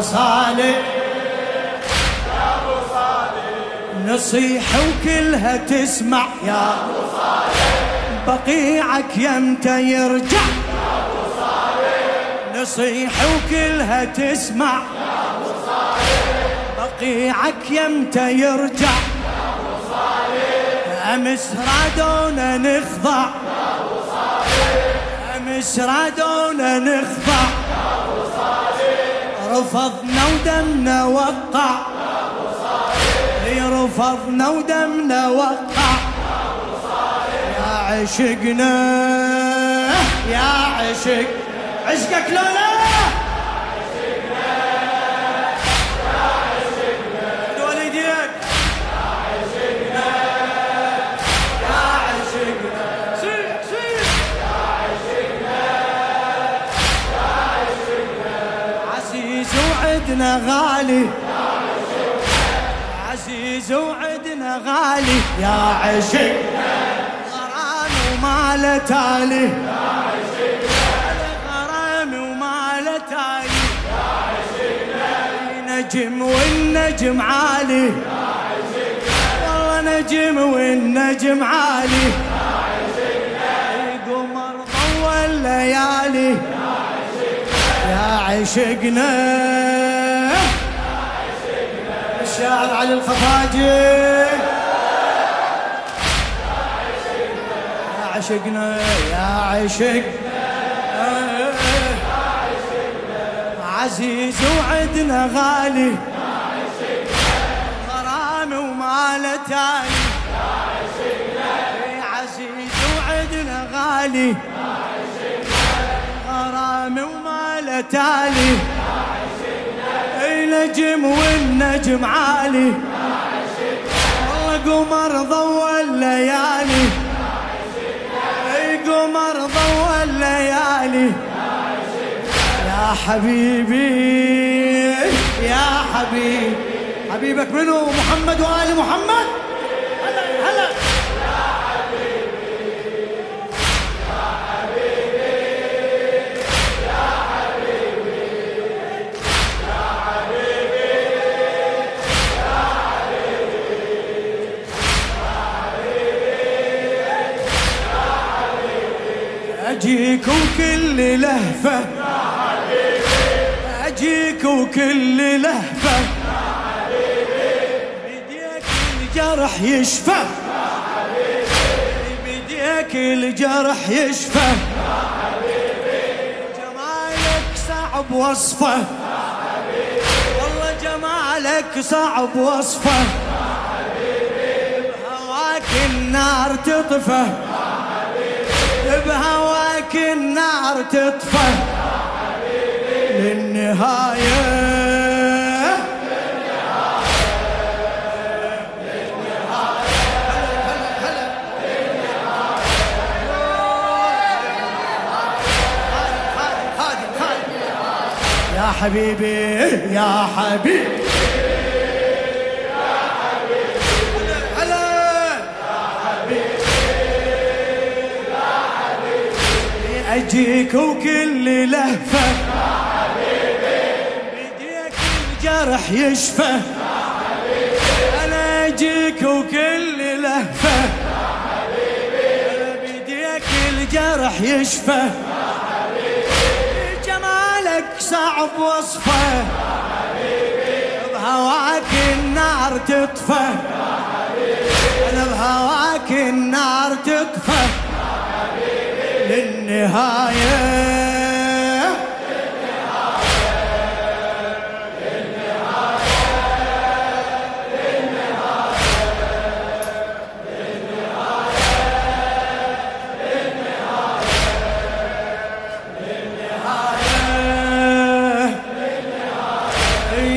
ابو صالح نصيحة وكلها تسمع. يا ابو صالح بقيعك يمتى يرجع. يا ابو صالح نصيحة وكلها تسمع. يا ابو صالح بقيعك يمتى يرجع. يا ابو صالح أمس رادونا نخضع. يا ابو صالح أمس رادونا نخضع. يا صالح رفضنا ودمنا وقع. رفضنا ودمنا وقع. يا عشقنا يا عشق. عشقك لولا وعدنا غالي. عزيز وعدنا غالي. يا عشق. غرام وما تالي. يا عشق غرام وما تالي. يا عشق نجم والنجم عالي. يا عشق والله نجم والنجم عالي. يا عشق قمر ضوى الليالي يا عشقنا. الشاعر علي الخفاجي. يا عشقنا يا عشق عزيز وعدنا غالي. غرام وماله تالي. عزيز وعدنا غالي. غرام وماله تالي. نجم والنجم عالي. قمر ضوى الليالي قمر ضوى الليالي يا حبيبي يا حبيبي. حبيبك منو؟ محمد وآل محمد؟ اجيك وكل لهفة. اجيك وكل لهفة. بديك الجرح يشفى. بديك الجرح يشفى. جمالك صعب وصفه. والله جمالك صعب وصفه. بهواك النار تطفى. بهواك النار تطفى للنهاية. يا حبيبي يا حبيبي. أجيك وكل لهفة. يا حبيبي بديك الجرح يشفى. أنا أجيك وكل لهفة. بديك الجرح يشفى. جمالك صعب وصفه بهواك النار تطفى. أنا بهواك النار تطفى. للنهاية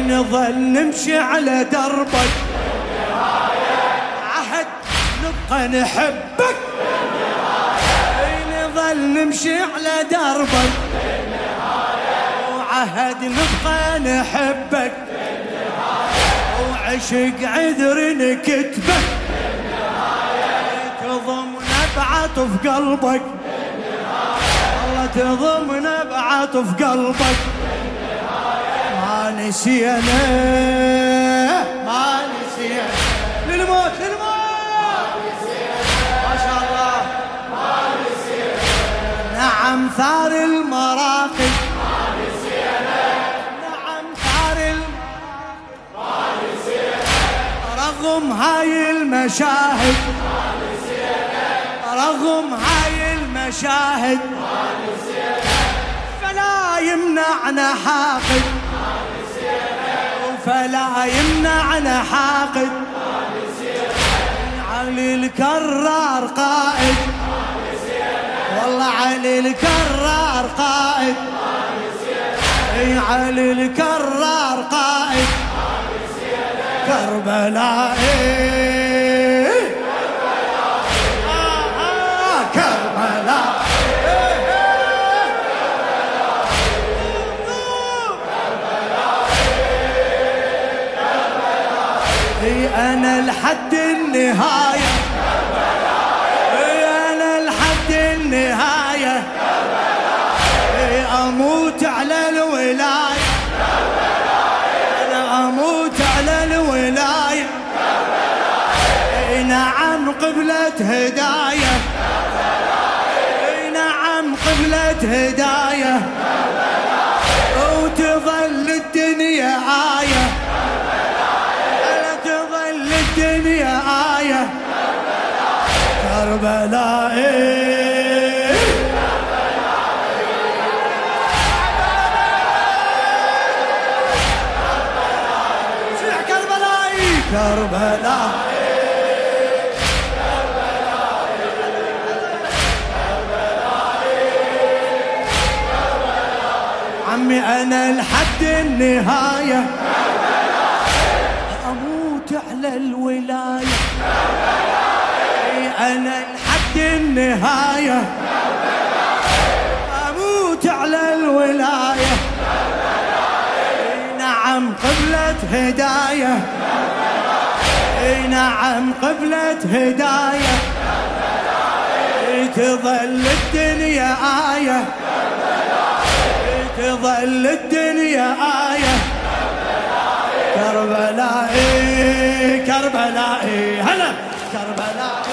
نظل نمشي على دربك. عهد نبقى نحبك. نظل نمشي على دربك. وعهد نبقى نحبك. وعشق عذر نكتبك. تضمنا بعطف قلبك. الله تضمنا بعطف قلبك. ما نسينا ما نسينا. ثار المراقب. نعم رغم هاي المشاهد. رغم هاي المشاهد. فلا يمنعنا حاقد. فلا يمنعنا حاقد. علي الكرار قائد. والله علي الكرار قائد. اي علي الكرار قائد. كربلاء آه آه اي أنا لحد النهاية. قبلة هدايه أي نعم قبلة هدايه وتظل الدنيا آية لا تظل الدنيا آية كربلاء كربلاء عمي أنا لحد النهاية. أموت على الولاية. إي أنا لحد النهاية. أموت على الولاية. إي نعم قبلة هداية. إي نعم قبلة هداية. إي تظل الدنيا آية. تظل الدنيا آية. كربلاء كربلاء هلا. كربلاء